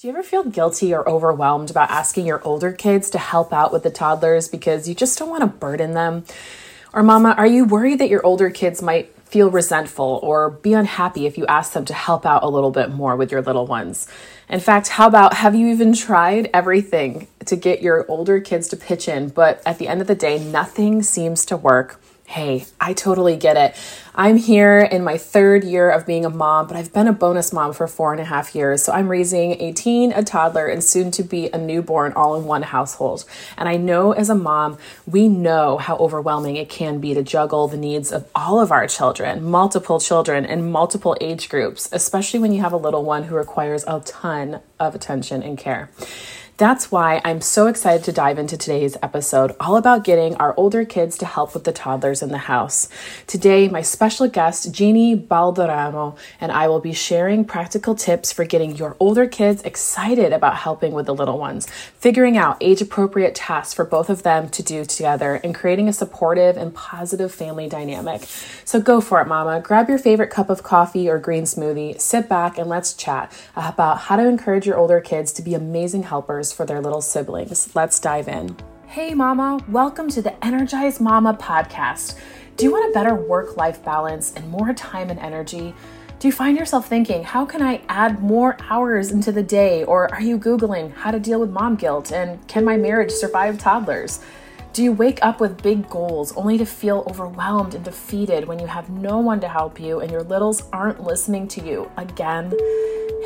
Do you ever feel guilty or overwhelmed about asking your older kids to help out with the toddlers because you just don't want to burden them? Or, mama, are you worried that your older kids might feel resentful or be unhappy if you ask them to help out a little bit more with your little ones? In fact, how about have you even tried everything to get your older kids to pitch in, but at the end of the day, nothing seems to work? Hey, I totally get it. I'm here in my third year of being a mom, but I've been a bonus mom for four and a half years. So I'm raising a teen, a toddler, and soon to be a newborn all in one household. And I know as a mom, we know how overwhelming it can be to juggle the needs of all of our children, multiple children, and multiple age groups, especially when you have a little one who requires a ton of attention and care. That's why I'm so excited to dive into today's episode, all about getting our older kids to help with the toddlers in the house. Today, my special guest, Jeannie Baldomero, and I will be sharing practical tips for getting your older kids excited about helping with the little ones, figuring out age appropriate tasks for both of them to do together, and creating a supportive and positive family dynamic. So go for it, Mama. Grab your favorite cup of coffee or green smoothie, sit back, and let's chat about how to encourage your older kids to be amazing helpers for their little siblings. Let's dive in. Hey, Mama, welcome to the Energized Mama podcast. Do you want a better work life balance and more time and energy? Do you find yourself thinking, how can I add more hours into the day? Or are you Googling how to deal with mom guilt and can my marriage survive toddlers? Do you wake up with big goals only to feel overwhelmed and defeated when you have no one to help you and your littles aren't listening to you again?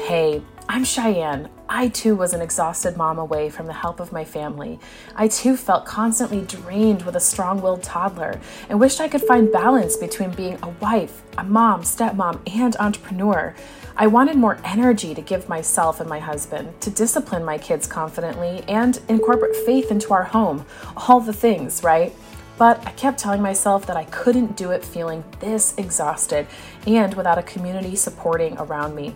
Hey, I'm Cheyanne. I too was an exhausted mom away from the help of my family. I too felt constantly drained with a strong willed toddler and wished I could find balance between being a wife, a mom, stepmom, and entrepreneur. I wanted more energy to give myself and my husband, to discipline my kids confidently, and incorporate faith into our home. All the things, right? But I kept telling myself that I couldn't do it feeling this exhausted and without a community supporting around me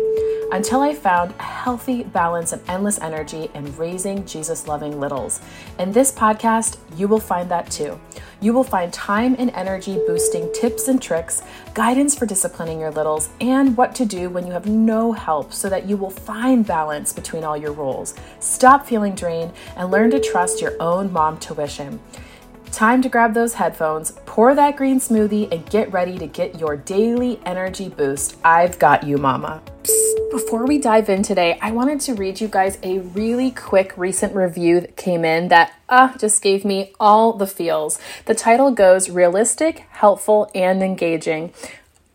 until I found a healthy balance of endless energy and raising Jesus loving littles. In this podcast, you will find that too. You will find time and energy boosting tips and tricks, guidance for disciplining your littles, and what to do when you have no help so that you will find balance between all your roles. Stop feeling drained and learn to trust your own mom tuition. Time to grab those headphones, pour that green smoothie, and get ready to get your daily energy boost. I've got you, mama. Psst, before we dive in today, I wanted to read you guys a really quick recent review that came in that uh, just gave me all the feels. The title goes Realistic, Helpful, and Engaging.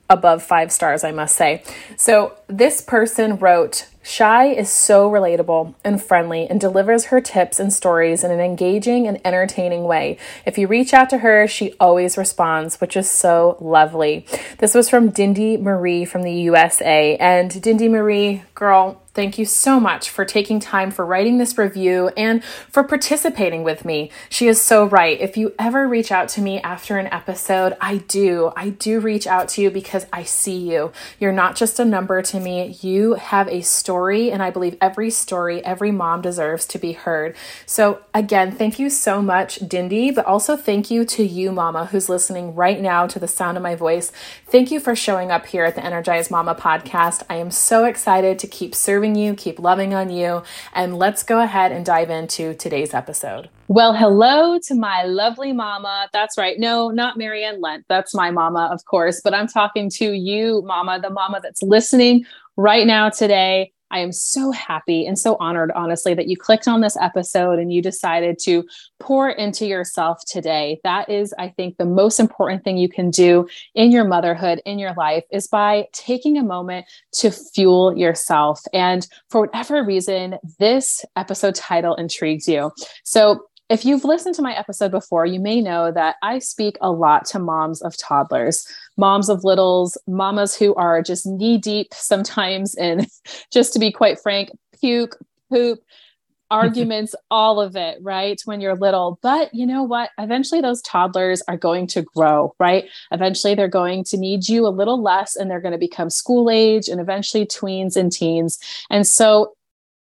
Above five stars, I must say. So, this person wrote, Shy is so relatable and friendly and delivers her tips and stories in an engaging and entertaining way. If you reach out to her, she always responds, which is so lovely. This was from Dindy Marie from the USA. And Dindy Marie, girl, Thank you so much for taking time for writing this review and for participating with me. She is so right. If you ever reach out to me after an episode, I do. I do reach out to you because I see you. You're not just a number to me. You have a story, and I believe every story, every mom deserves to be heard. So, again, thank you so much, Dindy, but also thank you to you, Mama, who's listening right now to the sound of my voice. Thank you for showing up here at the Energized Mama podcast. I am so excited to keep serving serving you, keep loving on you. And let's go ahead and dive into today's episode. Well, hello to my lovely mama. That's right. No, not Marianne Lent. That's my mama, of course. But I'm talking to you, mama, the mama that's listening right now today. I am so happy and so honored, honestly, that you clicked on this episode and you decided to pour into yourself today. That is, I think, the most important thing you can do in your motherhood, in your life, is by taking a moment to fuel yourself. And for whatever reason, this episode title intrigues you. So, if you've listened to my episode before, you may know that I speak a lot to moms of toddlers, moms of littles, mamas who are just knee deep sometimes in, just to be quite frank, puke, poop, arguments, all of it, right? When you're little. But you know what? Eventually, those toddlers are going to grow, right? Eventually, they're going to need you a little less and they're going to become school age and eventually tweens and teens. And so,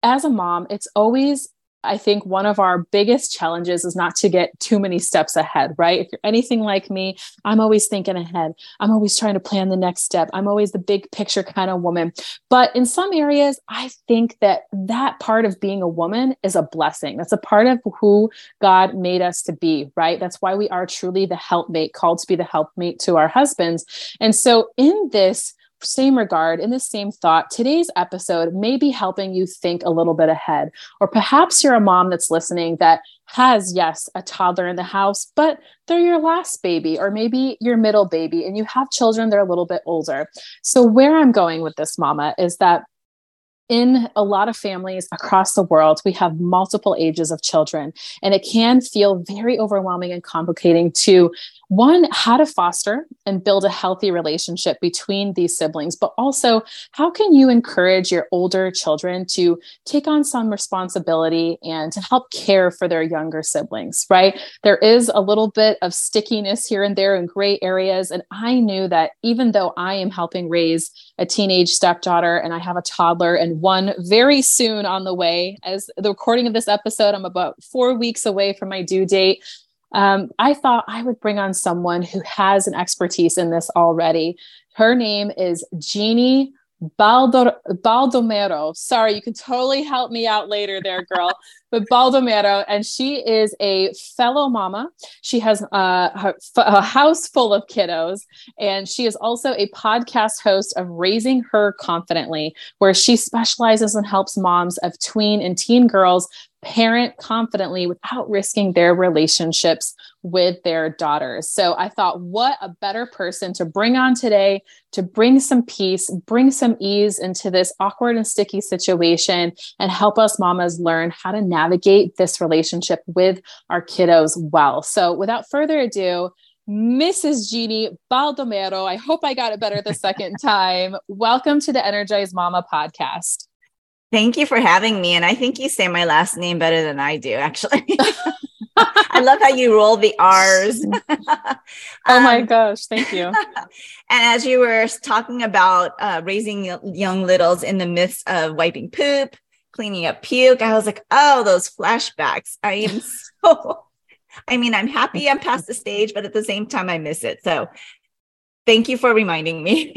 as a mom, it's always I think one of our biggest challenges is not to get too many steps ahead, right? If you're anything like me, I'm always thinking ahead. I'm always trying to plan the next step. I'm always the big picture kind of woman. But in some areas, I think that that part of being a woman is a blessing. That's a part of who God made us to be, right? That's why we are truly the helpmate, called to be the helpmate to our husbands. And so in this, same regard, in the same thought, today's episode may be helping you think a little bit ahead. Or perhaps you're a mom that's listening that has, yes, a toddler in the house, but they're your last baby, or maybe your middle baby, and you have children that are a little bit older. So, where I'm going with this, mama, is that in a lot of families across the world, we have multiple ages of children, and it can feel very overwhelming and complicating to one, how to foster and build a healthy relationship between these siblings, but also how can you encourage your older children to take on some responsibility and to help care for their younger siblings, right? There is a little bit of stickiness here and there in gray areas. And I knew that even though I am helping raise a teenage stepdaughter and I have a toddler and one very soon on the way, as the recording of this episode, I'm about four weeks away from my due date um, I thought I would bring on someone who has an expertise in this already. Her name is Jeannie Baldor- Baldomero. Sorry, you can totally help me out later there, girl. but Baldomero, and she is a fellow mama. She has uh, a house full of kiddos, and she is also a podcast host of Raising Her Confidently, where she specializes and helps moms of tween and teen girls parent confidently without risking their relationships with their daughters. So I thought, what a better person to bring on today to bring some peace, bring some ease into this awkward and sticky situation, and help us mamas learn how to navigate this relationship with our kiddos well. So without further ado, Mrs. Jeannie Baldomero, I hope I got it better the second time. Welcome to the Energized Mama podcast. Thank you for having me. And I think you say my last name better than I do, actually. I love how you roll the R's. oh my um, gosh, thank you. and as you were talking about uh, raising young littles in the midst of wiping poop, cleaning up puke, I was like, oh, those flashbacks. I am so, I mean, I'm happy I'm past the stage, but at the same time, I miss it. So Thank you for reminding me.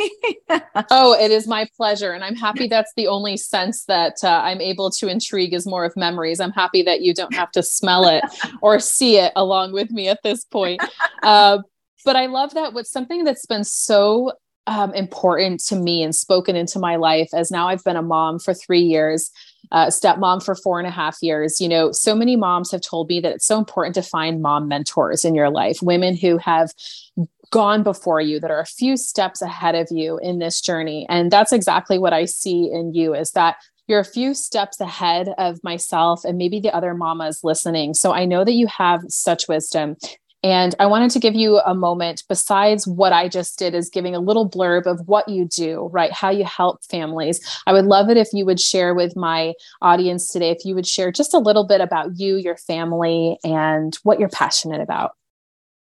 oh, it is my pleasure. And I'm happy that's the only sense that uh, I'm able to intrigue is more of memories. I'm happy that you don't have to smell it or see it along with me at this point. Uh, but I love that what's something that's been so um, important to me and spoken into my life as now I've been a mom for three years, uh, stepmom for four and a half years. You know, so many moms have told me that it's so important to find mom mentors in your life, women who have gone before you that are a few steps ahead of you in this journey. And that's exactly what i see in you is that you're a few steps ahead of myself and maybe the other mamas listening. So i know that you have such wisdom and I wanted to give you a moment, besides what I just did, is giving a little blurb of what you do, right? How you help families. I would love it if you would share with my audience today, if you would share just a little bit about you, your family, and what you're passionate about.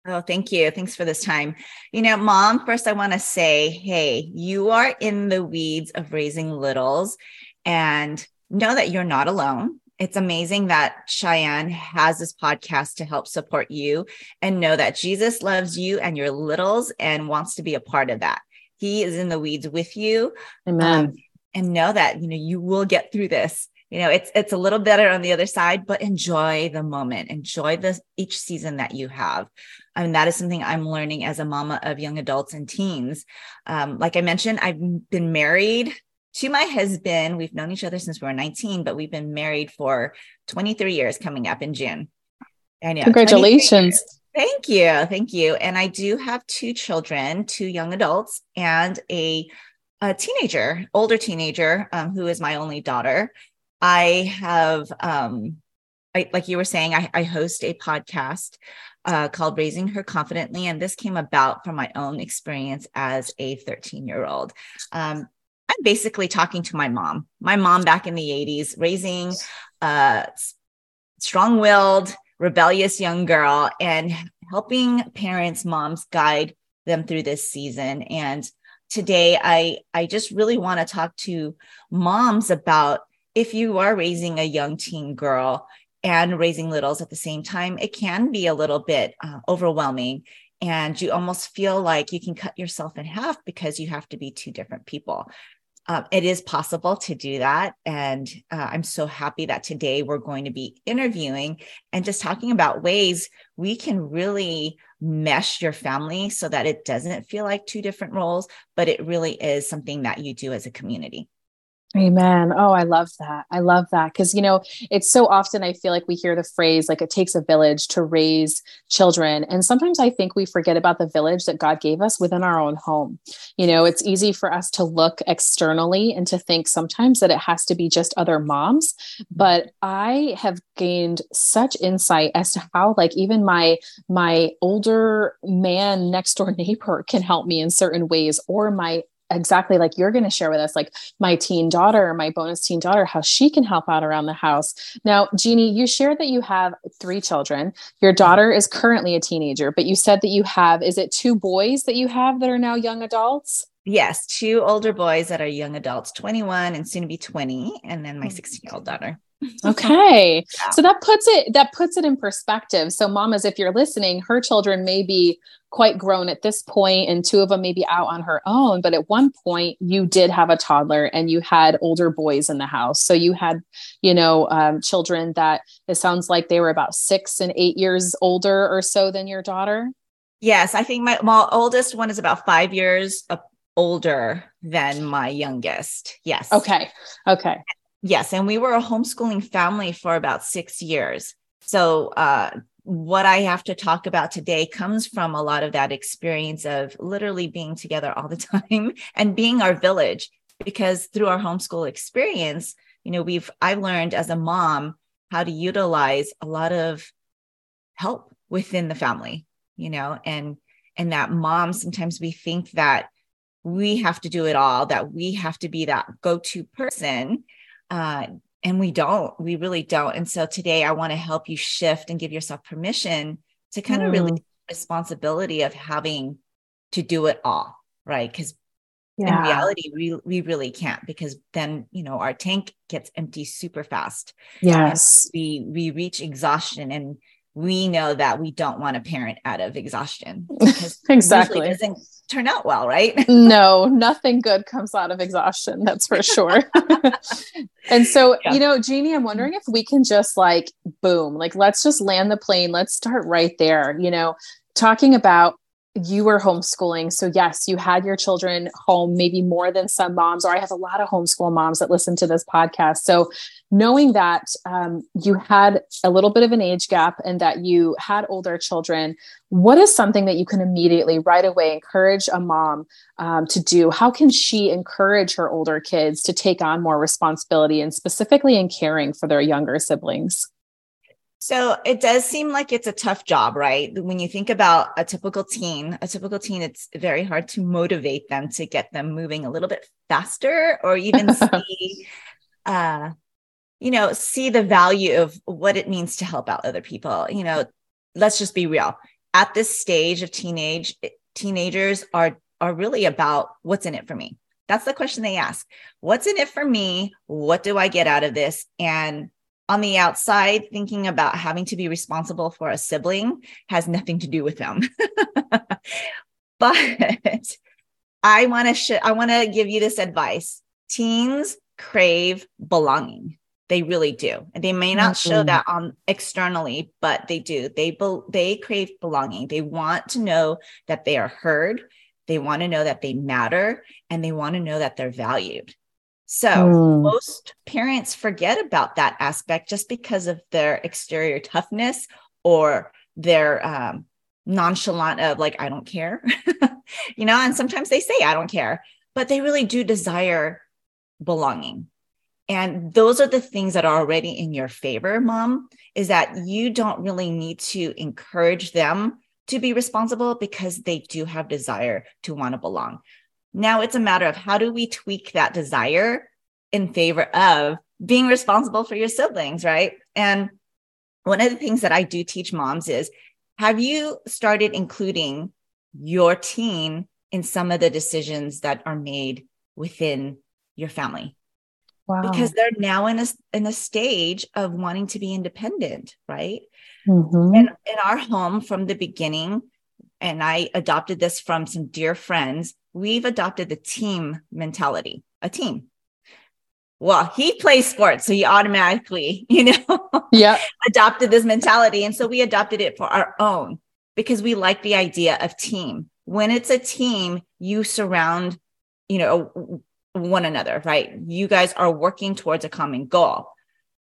Oh, thank you. Thanks for this time. You know, mom, first I want to say, hey, you are in the weeds of raising littles and know that you're not alone. It's amazing that Cheyanne has this podcast to help support you and know that Jesus loves you and your littles and wants to be a part of that. He is in the weeds with you. Amen. Um, and know that, you know, you will get through this you know it's it's a little better on the other side but enjoy the moment enjoy the each season that you have I mean, that is something I'm learning as a mama of young adults and teens. Um, like I mentioned, I've been married to my husband. We've known each other since we were 19, but we've been married for 23 years coming up in June. I know. Congratulations. Thank you. Thank you. And I do have two children, two young adults, and a, a teenager, older teenager, um, who is my only daughter. I have, um, I, like you were saying, I, I host a podcast uh, called Raising Her Confidently. And this came about from my own experience as a 13 year old. Um, I'm basically talking to my mom, my mom back in the 80s, raising a strong willed, rebellious young girl and helping parents, moms guide them through this season. And today I, I just really want to talk to moms about if you are raising a young teen girl, and raising littles at the same time, it can be a little bit uh, overwhelming. And you almost feel like you can cut yourself in half because you have to be two different people. Uh, it is possible to do that. And uh, I'm so happy that today we're going to be interviewing and just talking about ways we can really mesh your family so that it doesn't feel like two different roles, but it really is something that you do as a community. Amen. Oh, I love that. I love that. Because, you know, it's so often I feel like we hear the phrase like it takes a village to raise children. And sometimes I think we forget about the village that God gave us within our own home. You know, it's easy for us to look externally and to think sometimes that it has to be just other moms. But I have gained such insight as to how, like, even my, my older man next door neighbor can help me in certain ways, or my exactly like you're going to share with us like my teen daughter my bonus teen daughter how she can help out around the house. Now jeannie you shared that you have three children. Your mm-hmm. daughter is currently a teenager but you said that you have is it two boys that you have that are now young adults? Yes two older boys that are young adults 21 and soon to be 20 and then my mm-hmm. 16 year old daughter okay. Yeah. so that puts it that puts it in perspective. So mamas if you're listening her children may be quite grown at this point and two of them may be out on her own but at one point you did have a toddler and you had older boys in the house. So you had you know um, children that it sounds like they were about six and eight years older or so than your daughter. Yes i think my, my oldest one is about five years older than my youngest. Yes. Okay. Okay yes and we were a homeschooling family for about six years so uh, what I have to talk about today comes from a lot of that experience of literally being together all the time and being our village. Because through our homeschool experience, you know, we've, I've learned as a mom how to utilize a lot of help within the family, you know, and, and that mom, sometimes we think that we have to do it all, that we have to be that go to person. Uh, and we don't we really don't and so today i want to help you shift and give yourself permission to kind mm. of really responsibility of having to do it all right because yeah. in reality we we really can't because then you know our tank gets empty super fast yes we we reach exhaustion and we know that we don't want a parent out of exhaustion exactly. it doesn't turn out well right? No nothing good comes out of exhaustion that's for sure. And so yeah. you know jeannie i'm wondering if we can just like boom like let's just land the plane let's start right there you know talking about you were homeschooling. So, yes, you had your children home, maybe more than some moms, or I have a lot of homeschool moms that listen to this podcast. So, knowing that um, you had a little bit of an age gap and that you had older children, what is something that you can immediately, right away, encourage a mom um, to do? How can she encourage her older kids to take on more responsibility and specifically in caring for their younger siblings? So it does seem like it's a tough job, right? When you think about a typical teen, a typical teen, it's very hard to motivate them to get them moving a little bit faster or even see, uh, you know, see the value of what it means to help out other people. You know, let's just be real. At this stage of teenage, teenagers are are really about what's in it for me. That's the question they ask. What's in it for me? What do I get out of this? And on the outside thinking about having to be responsible for a sibling has nothing to do with them. But i want to sh- i want to give you this advice. Teens crave belonging. They really do. And they may not mm-hmm. show that on externally but they do. They be- they crave belonging. They want to know that they are heard. They want to know that they matter and they want to know that they're valued so mm. most parents forget about that aspect just because of their exterior toughness or their um, nonchalant of like, I don't care, you know, and sometimes they say, I don't care, but they really do desire belonging. And those are the things that are already in your favor, mom, is that you don't really need to encourage them to be responsible because they do have desire to want to belong. Now it's a matter of how do we tweak that desire in favor of being responsible for your siblings, right? And one of the things that I do teach moms is have you started including your teen in some of the decisions that are made within your family? wow. because they're now in a in a stage of wanting to be independent, right? Mm-hmm. And in our home from the beginning, and I adopted this from some dear friends, we've adopted the team mentality, a team. Well, he plays sports, so he automatically, you know, yeah, adopted this mentality. And so we adopted it for our own because we like the idea of team. When it's a team, you surround, you know, one another, right? You guys are working towards a common goal.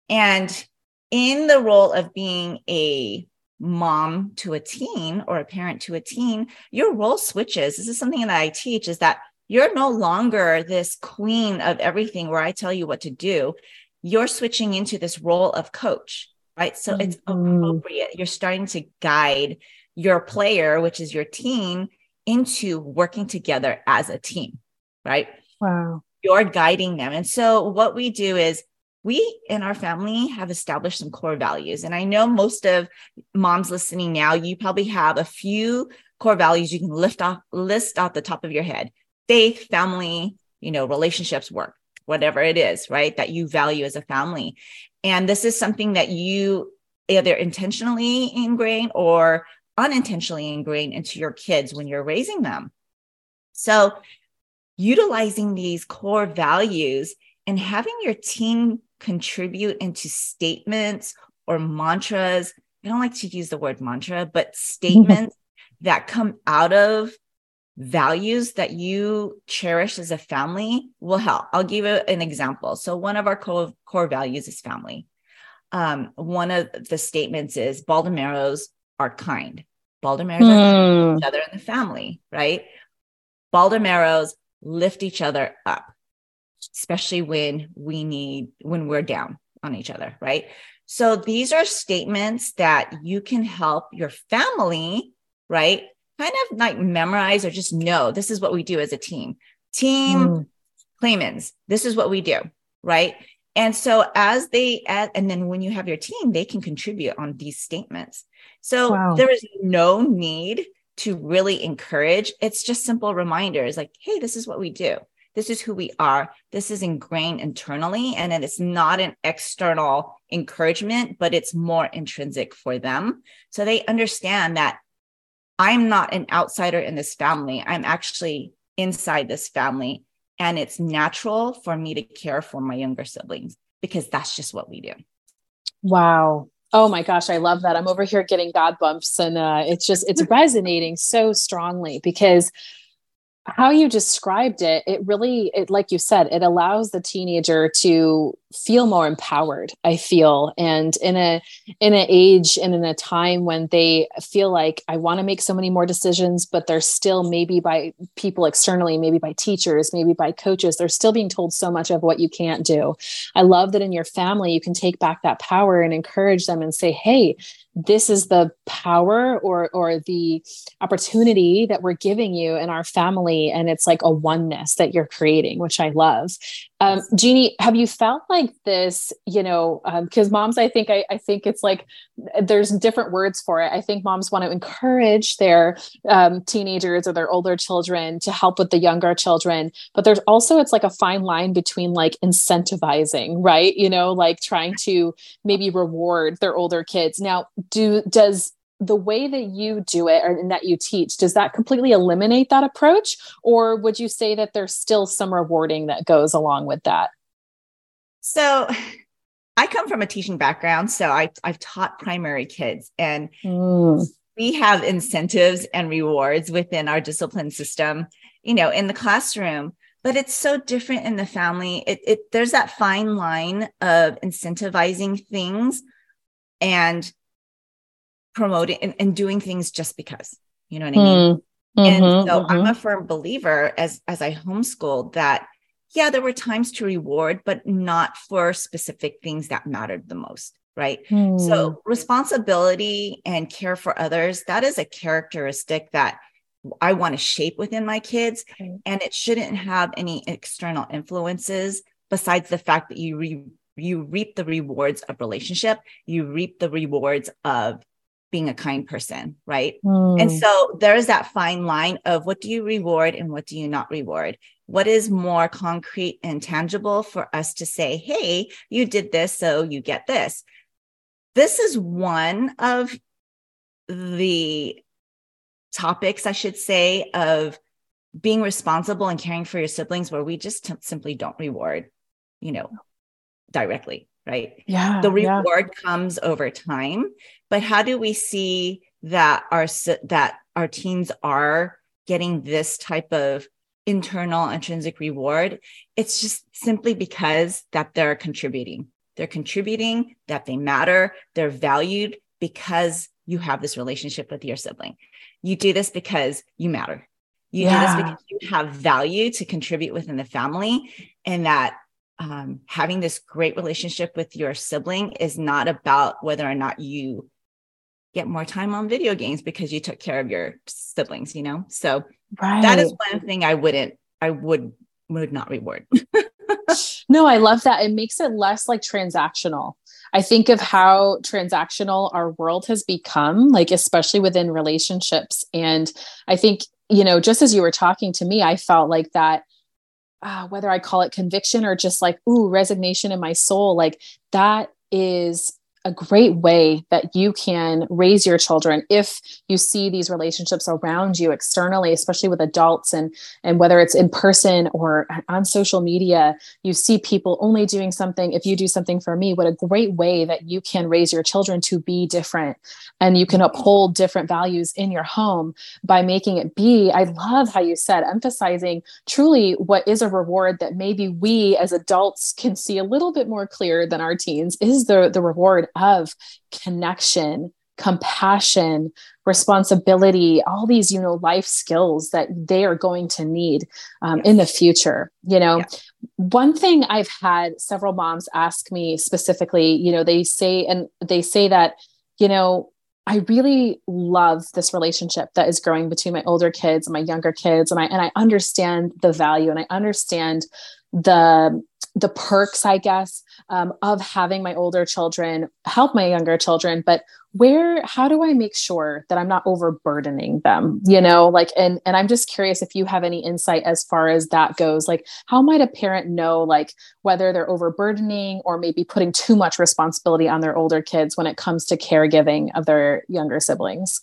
And in the role of being a mom to a teen or a parent to a teen, your role switches. This is something that I teach is that you're no longer this queen of everything where I tell you what to do. You're switching into this role of coach, right? So mm-hmm. it's appropriate. You're starting to guide your player, which is your teen, into working together as a team, right? Wow. You're guiding them. And so what we do is we in our family have established some core values. And I know most of moms listening now, you probably have a few core values you can lift off, list off the top of your head. Faith, family, you know, relationships, work, whatever it is, right? That you value as a family. And this is something that you either intentionally ingrain or unintentionally ingrain into your kids when you're raising them. So, utilizing these core values and having your teen contribute into statements or mantras. I don't like to use the word mantra, but statements that come out of values that you cherish as a family will help. I'll give you an example. So, one of our core, core values is family. Um, one of the statements is Baldomeros are kind. Baldomeros mm. are kind each other in the family, right? Baldomeros lift each other up especially when we need, when we're down on each other, right? So these are statements that you can help your family, right? Kind of like memorize or just know this is what we do as a team. Team mm. Cleymans, this is what we do, right? And so as they add, and then when you have your team, they can contribute on these statements. So wow. there is no need to really encourage. It's just simple reminders like, hey, this is what we do. This is who we are. This is ingrained internally. And it's not an external encouragement, but it's more intrinsic for them. So they understand that I'm not an outsider in this family. I'm actually inside this family. And it's natural for me to care for my younger siblings because that's just what we do. Wow. Oh my gosh, I love that. I'm over here getting God bumps and uh, it's just, it's resonating so strongly because how you described it it really it like you said it allows the teenager to feel more empowered i feel. And in a in an age and in a time when they feel like i want to make so many more decisions but they're still maybe by people externally maybe by teachers maybe by coaches they're still being told so much of what you can't do. I love that in your family you can take back that power and encourage them and say hey this is the power or or the opportunity that we're giving you in our family. And it's like a oneness that you're creating which i love um, Jeannie, have you felt like this, you know, because um, moms, I think, I, I, think it's like there's different words for it. I think moms want to encourage their um, teenagers or their older children to help with the younger children. But there's also, it's like a fine line between like incentivizing, right? You know, like trying to maybe reward their older kids. Now, do, does, the way that you do it and that you teach does that completely eliminate that approach? Or would you say that there's still some rewarding that goes along with that? So i come from a teaching background so I, i've taught primary kids and mm. we have incentives and rewards within our discipline system you know in the classroom but it's so different in the family. It, it there's that fine line of incentivizing things and promoting and, and doing things just because you know what i mean mm-hmm, and so mm-hmm. i'm a firm believer as as i homeschooled that yeah there were times to reward but not for specific things that mattered the most right mm. so responsibility and care for others that is a characteristic that i want to shape within my kids okay. and it shouldn't have any external influences besides the fact that you re- you reap the rewards of relationship you reap the rewards of being a kind person, right? Mm. And so there is that fine line of what do you reward and what do you not reward? What is more concrete and tangible for us to say, hey, you did this, so you get this? This is one of the topics, I should say, of being responsible and caring for your siblings where we just t- simply don't reward, you know, directly, right? Yeah. The yeah. reward comes over time, but how do we see that our that our teens are getting this type of internal intrinsic reward? It's just simply because that they're contributing. They're contributing, that they matter, they're valued because you have this relationship with your sibling. You do this because you matter. You do this because you have value to contribute within the family, and that um, having this great relationship with your sibling is not about whether or not you get more time on video games because you took care of your siblings, you know? So Right. that is one thing I wouldn't, I would, would not reward. No, I love that. It makes it less like transactional. I think of how transactional our world has become, like, especially within relationships. And I think, you know, just as you were talking to me, I felt like that, uh, whether I call it conviction or just like, ooh, resignation in my soul, like that is a great way that you can raise your children if you see these relationships around you externally especially with adults and and whether it's in person or on social media you see people only doing something. If you do something for me what a great way that you can raise your children to be different. And you can uphold different values in your home by making it be i love how you said emphasizing truly what is a reward that maybe we as adults can see a little bit more clear than our teens is the the reward of connection compassion responsibility all these you know life skills that they are going to need um, in the future you know Yeah. one thing i've had several moms ask me specifically you know they say and they say that you know I really love this relationship that is growing between my older kids and my younger kids and I and I understand the value and I understand the the perks I guess um, of having my older children help my younger children but where how do I make sure that I'm not overburdening them you know? Like and and I'm just curious if you have any insight as far as that goes. Like how might a parent know like whether they're overburdening or maybe putting too much responsibility on their older kids when it comes to caregiving of their younger siblings?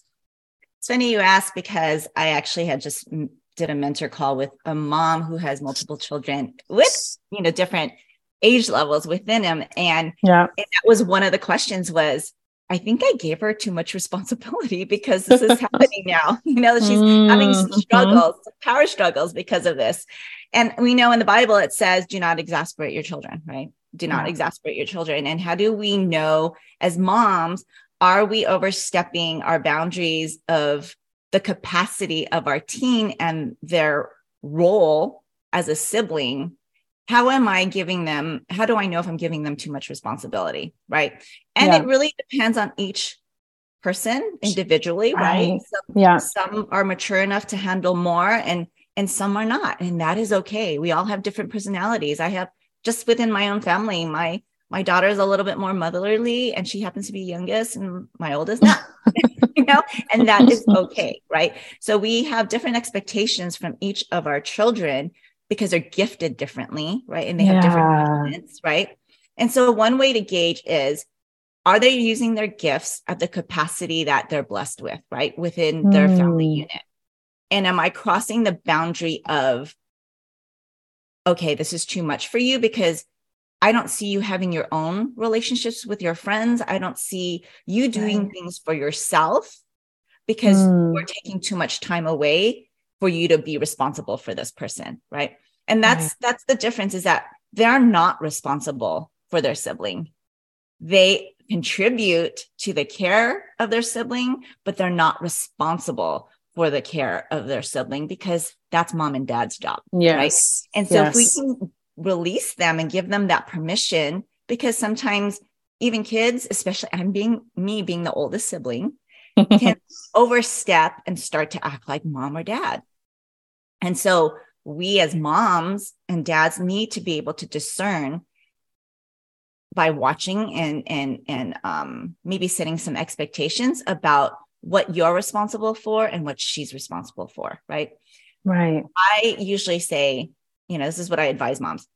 It's funny you ask because I actually had just did a mentor call with a mom who has multiple children with you know different age levels within them, and, yeah and that was one of the questions was I think I gave her too much responsibility because this is happening now. You know, she's having some Mhm. struggles, power struggles because of this. And we know in the Bible it says, do not exasperate your children, right? Do not Yeah. exasperate your children. And how do we know as moms, are we overstepping our boundaries of the capacity of our teen and their role as a sibling? How am I giving them? How do I know if I'm giving them too much responsibility? Right. And Yeah. it really depends on each person individually, right? Right. Some, yeah some are mature enough to handle more and and some are not. And that is okay. We all have different personalities. I have just within my own family, my my daughter is a little bit more motherly and she happens to be youngest and my oldest not. you know, and that is okay, right? So we have different expectations from each of our children because they're gifted differently, right? And they have different Yeah. talents, right? And so one way to gauge is are they using their gifts at the capacity that they're blessed with, right? Within their family Mm. unit. And am I crossing the boundary of, okay, this is too much for you because I don't see you having your own relationships with your friends. I don't see you doing things for yourself because Mm. we're taking too much time away for you to be responsible for this person, right? And that's Right. that's the difference is that they're not responsible for their sibling. They contribute to the care of their sibling, but they're not responsible for the care of their sibling because that's mom and dad's job. yes And so if we can release them and give them that permission, because sometimes even kids, especially I'm being me being the oldest sibling, can overstep and start to act like mom or dad. And so we as moms and dads need to be able to discern by watching and and and um, maybe setting some expectations about what you're responsible for and what she's responsible for, right? Right. I usually say, you know, this is what I advise moms.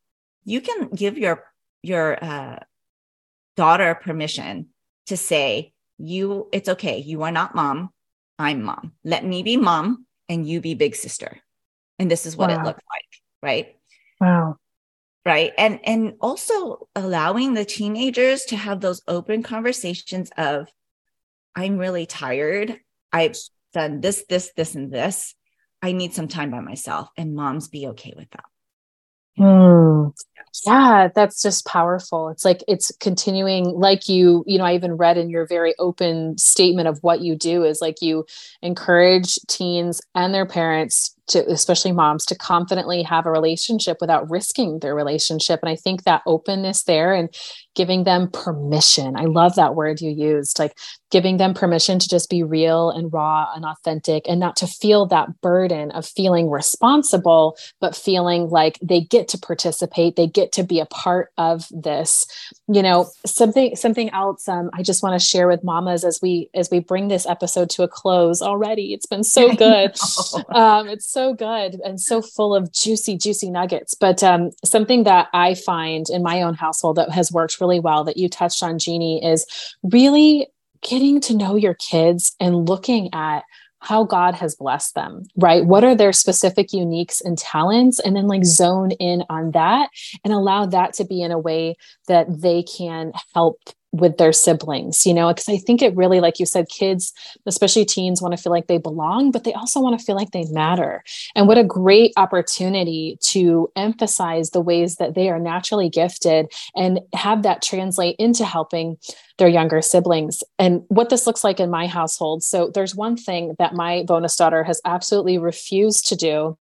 You can give your your uh, daughter permission to say, "You, it's okay. You are not mom. I'm mom. Let me be mom, and you be big sister." And this is what wow. it looks like, right? Wow right and and also allowing the teenagers to have those open conversations of i'm really tired i've done this this this and this i need some time by myself and moms be okay with that mm. yeah that's just powerful it's like it's continuing like you you know i even read in your very open statement of what you do is like you encourage teens and their parents to especially moms to confidently have a relationship without risking their relationship. And i think that openness there and giving them permission i love that word you used like giving them permission to just be real and raw and authentic and not to feel that burden of feeling responsible but feeling like they get to participate they get to be a part of this. You know something something else um, i just want to share with mamas as we as we bring this episode to a close. Already it's been so good. um, it's so good and so full of juicy, juicy nuggets. But um, something that I find in my own household that has worked really well that you touched on, Jeannie, is really getting to know your kids and looking at how God has blessed them, right? What are their specific uniques and talents? And then like zone in on that and allow that to be in a way that they can help with their siblings, you know, because I think it really, like you said, kids, especially teens, want to feel like they belong, but they also want to feel like they matter. And what a great opportunity to emphasize the ways that they are naturally gifted and have that translate into helping their younger siblings. And what this looks like in my household. So there's one thing that my bonus daughter has absolutely refused to do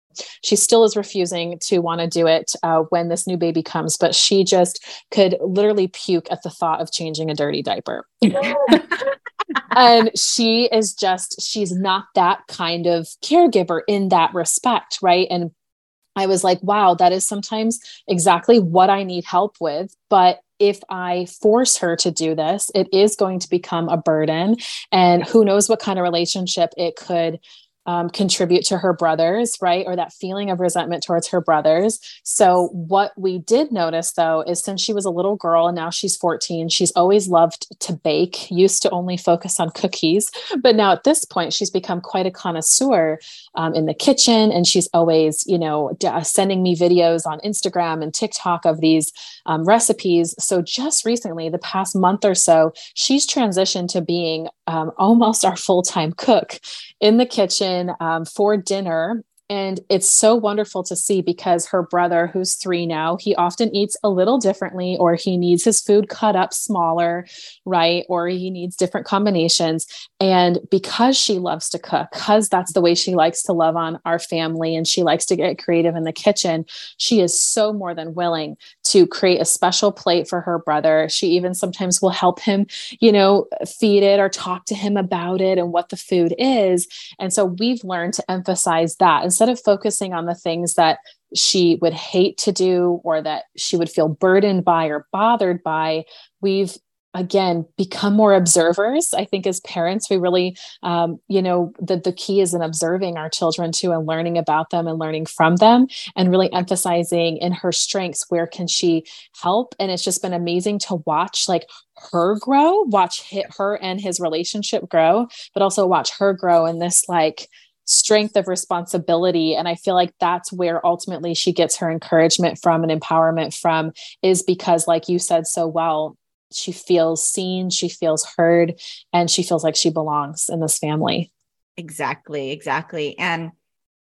she still is refusing to want to do it uh, when this new baby comes, but she just could literally puke at the thought of changing a dirty diaper. and she is just, she's not that kind of caregiver in that respect, right? And I was like, wow, that is sometimes exactly what I need help with. But if I force her to do this, it is going to become a burden. And who knows what kind of relationship it could um, contribute to her brothers, right? Or that feeling of resentment towards her brothers. So, what we did notice though is since she was a little girl and now she's 14, she's always loved to bake, used to only focus on cookies. But now at this point, she's become quite a connoisseur um, in the kitchen. And she's always, you know, d- uh, sending me videos on Instagram and TikTok of these um, recipes. So, just recently, the past month or so, she's transitioned to being um, almost our full time cook in the kitchen um, for dinner and it's so wonderful to see because her brother, who's three now, he often eats a little differently, or he needs his food cut up smaller, right? Or he needs different combinations. And because she loves to cook, because that's the way she likes to love on our family and she likes to get creative in the kitchen, she is so more than willing to create a special plate for her brother. She even sometimes will help him, you know, feed it or talk to him about it and what the food is. And so we've learned to emphasize that. And instead of focusing on the things that she would hate to do or that she would feel burdened by or bothered by, we've again become more observers. I think as parents we really um, you know the, the key is in observing our children too and learning about them and learning from them and really emphasizing in her strengths where can she help? And it's just been amazing to watch like her grow watch her and his relationship grow but also watch her grow in this like strength of responsibility. And i feel like that's where ultimately she gets her encouragement from and empowerment from is because like you said so well she feels seen she feels heard and she feels like she belongs in this family. Exactly exactly. And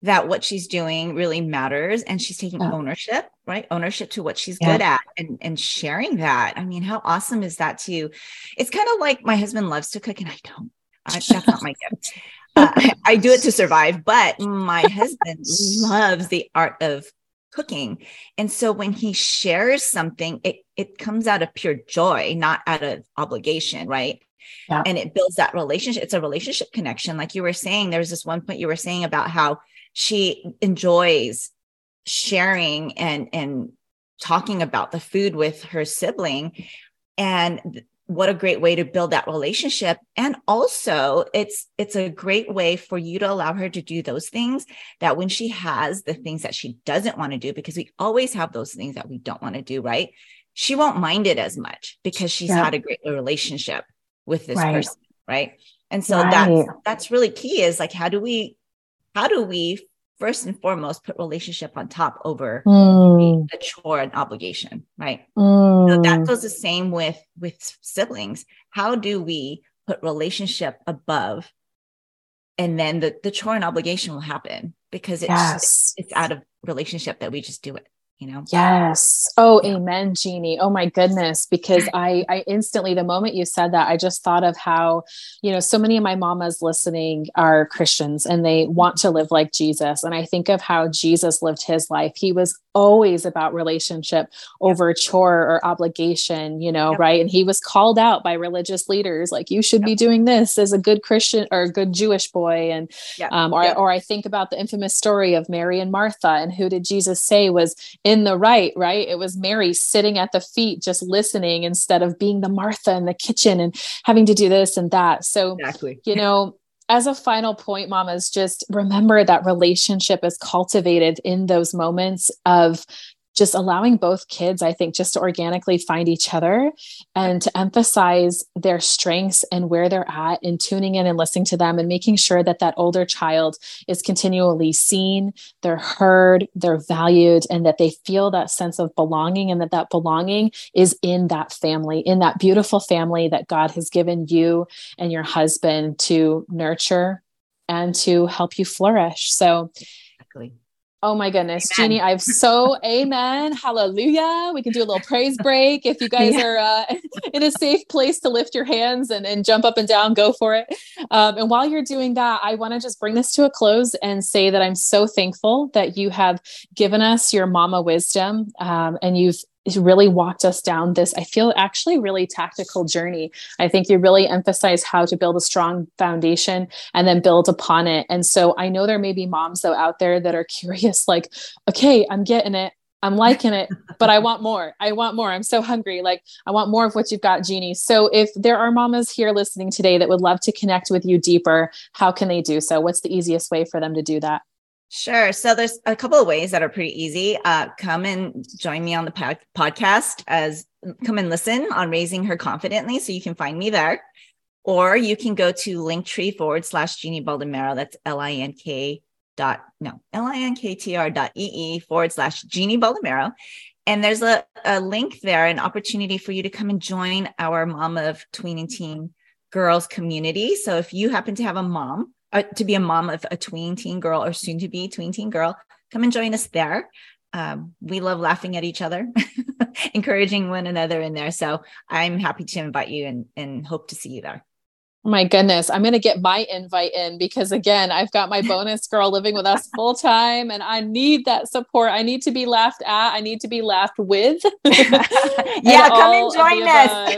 that what she's doing really matters and she's taking yeah. ownership right? Ownership to what she's yeah. good at and and sharing that. I mean how awesome is that too it's kind of like my husband loves to cook and i don't. I, that's not my gift uh, I do it to survive, but my husband loves the art of cooking. And so when he shares something, it, it comes out of pure joy, not out of obligation, right? Yeah. And it builds that relationship. It's a relationship connection. Like you were saying, there was this one point you were saying about how she enjoys sharing and and talking about the food with her sibling and what a great way to build that relationship and also it's it's a great way for you to allow her to do those things that when she has the things that she doesn't want to do because we always have those things that we don't want to do right she won't mind it as much because she's yeah. had a great relationship with this right. person right and so right. that's that's really key is like how do we how do we first and foremost put relationship on top over mm. the chore and obligation right mm. so that goes the same with with siblings how do we put relationship above and then the, the chore and obligation will happen because it's, yes. it's out of relationship that we just do it you know? Yes. Oh yeah. amen jeannie. Oh my goodness because i i instantly the moment you said that i just thought of how you know so many of my mamas listening are christians and they want to live like jesus. And i think of how jesus lived his life. He was always about relationship over chore or obligation you know yep. right? And he was called out by religious leaders like you should yep. be doing this as a good christian or a good jewish boy. And um, or, or i think about the infamous story of mary and martha and who did jesus say was in the right, right? It was Mary sitting at the feet, just listening instead of being the Martha in the kitchen and having to do this and that. So, exactly. you know, as a final point, mamas, just remember that relationship is cultivated in those moments of just allowing both kids, I think, just to organically find each other and to emphasize their strengths and where they're at and tuning in and listening to them and making sure that that older child is continually seen, they're heard, they're valued, and that they feel that sense of belonging and that that belonging is in that family, in that beautiful family that God has given you and your husband to nurture and to help you flourish. So, Exactly. Oh my goodness, amen. Jeannie, I've so amen. Hallelujah. We can do a little praise break. If you guys yeah. are uh, in a safe place to lift your hands and, and jump up and down, go for it. Um, and while you're doing that, I want to just bring this to a close and say that I'm so thankful that you have given us your mama wisdom um, and you've really walked us down this, I feel actually really tactical journey. I think you really emphasize how to build a strong foundation and then build upon it. And so I know there may be moms though out there that are curious, like, okay, I'm getting it. I'm liking it, but I want more. I want more. I'm so hungry. Like, I want more of what you've got, Jeannie. So, if there are mamas here listening today that would love to connect with you deeper, how can they do so? What's the easiest way for them to do that? Sure. So there's a couple of ways that are pretty easy. Uh, come and join me on the pod- podcast as come and listen on raising her confidently. So you can find me there, or you can go to linktree forward slash Jeannie Baldomero. That's L I N K dot no L I N K T R dot E E forward slash Jeannie Baldomero. And there's a, a link there, an opportunity for you to come and join our mom of tween and teen girls community. So if you happen to have a mom uh, to be a mom of a tween teen girl or soon to be tween teen girl, come and join us there. Um, we love laughing at each other, encouraging one another in there. So I'm happy to invite you and, and hope to see you there my goodness, I'm going to get my invite in because again, I've got my bonus girl living with us full time and I need that support. I need to be laughed at. I need to be laughed with. yeah, come and join us.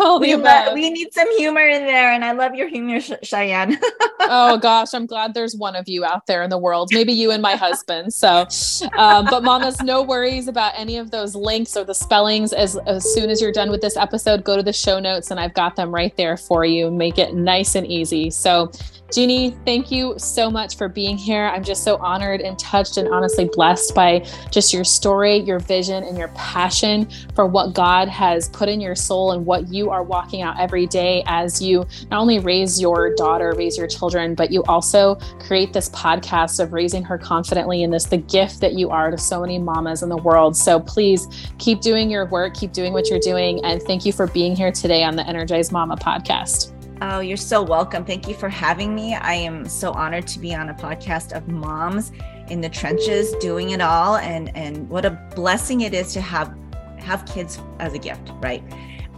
we, lo- we need some humor in there and I love your humor, Cheyanne. oh gosh, I'm glad there's one of you out there in the world. Maybe you and my husband. So, um, but mamas, no worries about any of those links or the spellings. As, as soon as you're done with this episode, go to the show notes and I've got them right there for you make it nice and easy. So, Jeannie, thank you so much for being here. I'm just so honored and touched and honestly blessed by just your story, your vision, and your passion for what God has put in your soul and what you are walking out every day as you not only raise your daughter, raise your children, but you also create this podcast of raising her confidently in this, the gift that you are to so many mamas in the world. So please keep doing your work, keep doing what you're doing. And thank you for being here today on the Energized Mama podcast. Oh, you're so welcome. Thank you for having me. I am so honored to be on a podcast of moms in the trenches doing it all and and what a blessing it is to have have kids as a gift, right?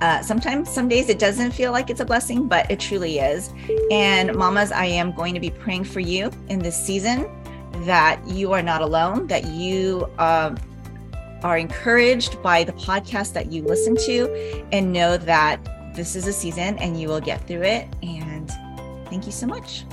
Uh, sometimes some days it doesn't feel like it's a blessing, but it truly is. And mamas, I am going to be praying for you in this season that you are not alone, that you uh, are encouraged by the podcast that you listen to, and know that this is a season and you will get through it. And thank you so much.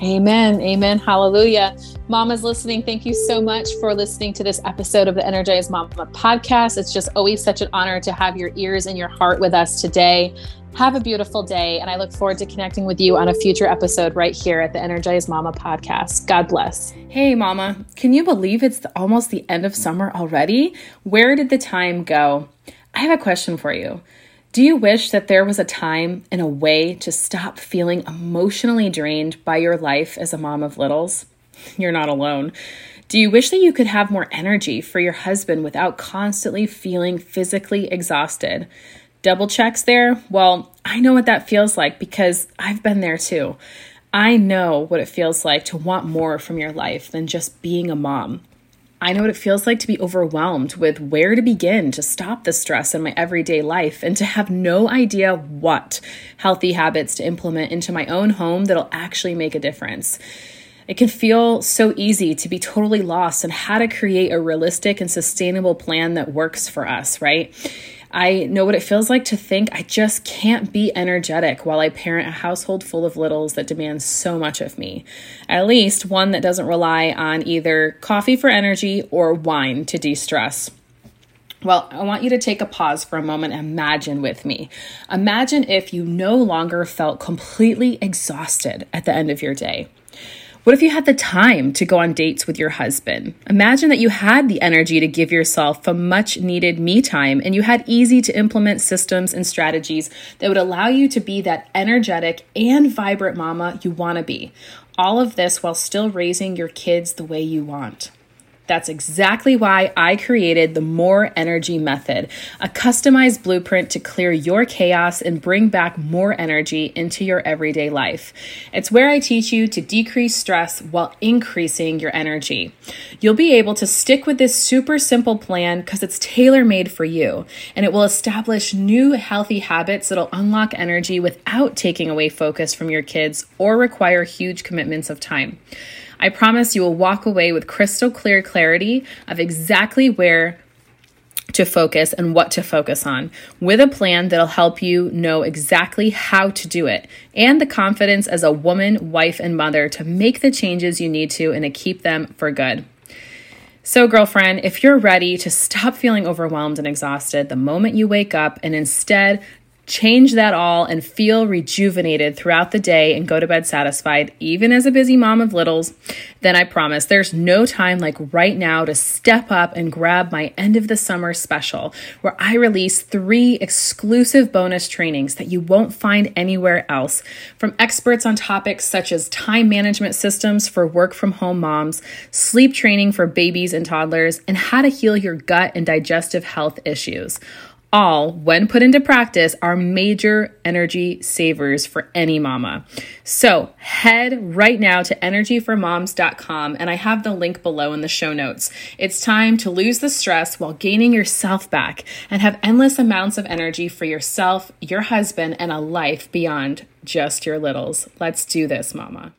Amen. Amen. Hallelujah. Mama's listening. Thank you so much for listening to this episode of the Energized Mama podcast. It's just always such an honor to have your ears and your heart with us today. Have a beautiful day. And I look forward to connecting with you on a future episode right here at the Energized Mama podcast. God bless. Hey, Mama. Can you believe it's almost the end of summer already? Where did the time go? I have a question for you. Do you wish that there was a time and a way to stop feeling emotionally drained by your life as a mom of littles? You're not alone. Do you wish that you could have more energy for your husband without constantly feeling physically exhausted? Double checks there? Well, I know what that feels like because I've been there too. I know what it feels like to want more from your life than just being a mom. I know what it feels like to be overwhelmed with where to begin to stop the stress in my everyday life and to have no idea what healthy habits to implement into my own home that'll actually make a difference. It can feel so easy to be totally lost on how to create a realistic and sustainable plan that works for us, right? I know what it feels like to think I just can't be energetic while I parent a household full of littles that demands so much of me. At least one that doesn't rely on either coffee for energy or wine to de stress. Well, I want you to take a pause for a moment and imagine with me. Imagine if you no longer felt completely exhausted at the end of your day. What if you had the time to go on dates with your husband? Imagine that you had the energy to give yourself a much needed me time and you had easy to implement systems and strategies that would allow you to be that energetic and vibrant mama you want to be. All of this while still raising your kids the way you want. That's exactly why I created the More Energy Method, a customized blueprint to clear your chaos and bring back more energy into your everyday life. It's where I teach you to decrease stress while increasing your energy. You'll be able to stick with this super simple plan because it's tailor made for you, and it will establish new healthy habits that'll unlock energy without taking away focus from your kids or require huge commitments of time. I promise you will walk away with crystal clear clarity of exactly where to focus and what to focus on with a plan that'll help you know exactly how to do it and the confidence as a woman, wife, and mother to make the changes you need to and to keep them for good. So, girlfriend, if you're ready to stop feeling overwhelmed and exhausted the moment you wake up and instead change that all and feel rejuvenated throughout the day and go to bed satisfied, even as a busy mom of littles, then I promise there's no time like right now to step up and grab my end of the summer special, where I release three exclusive bonus trainings that you won't find anywhere else from experts on topics such as time management systems for work from home moms, sleep training for babies and toddlers, and how to heal your gut and digestive health issues all, when put into practice, are major energy savers for any mama. So head right now to energyformoms.com and I have the link below in the show notes. It's time to lose the stress while gaining yourself back and have endless amounts of energy for yourself, your husband, and a life beyond just your littles. Let's do this, mama.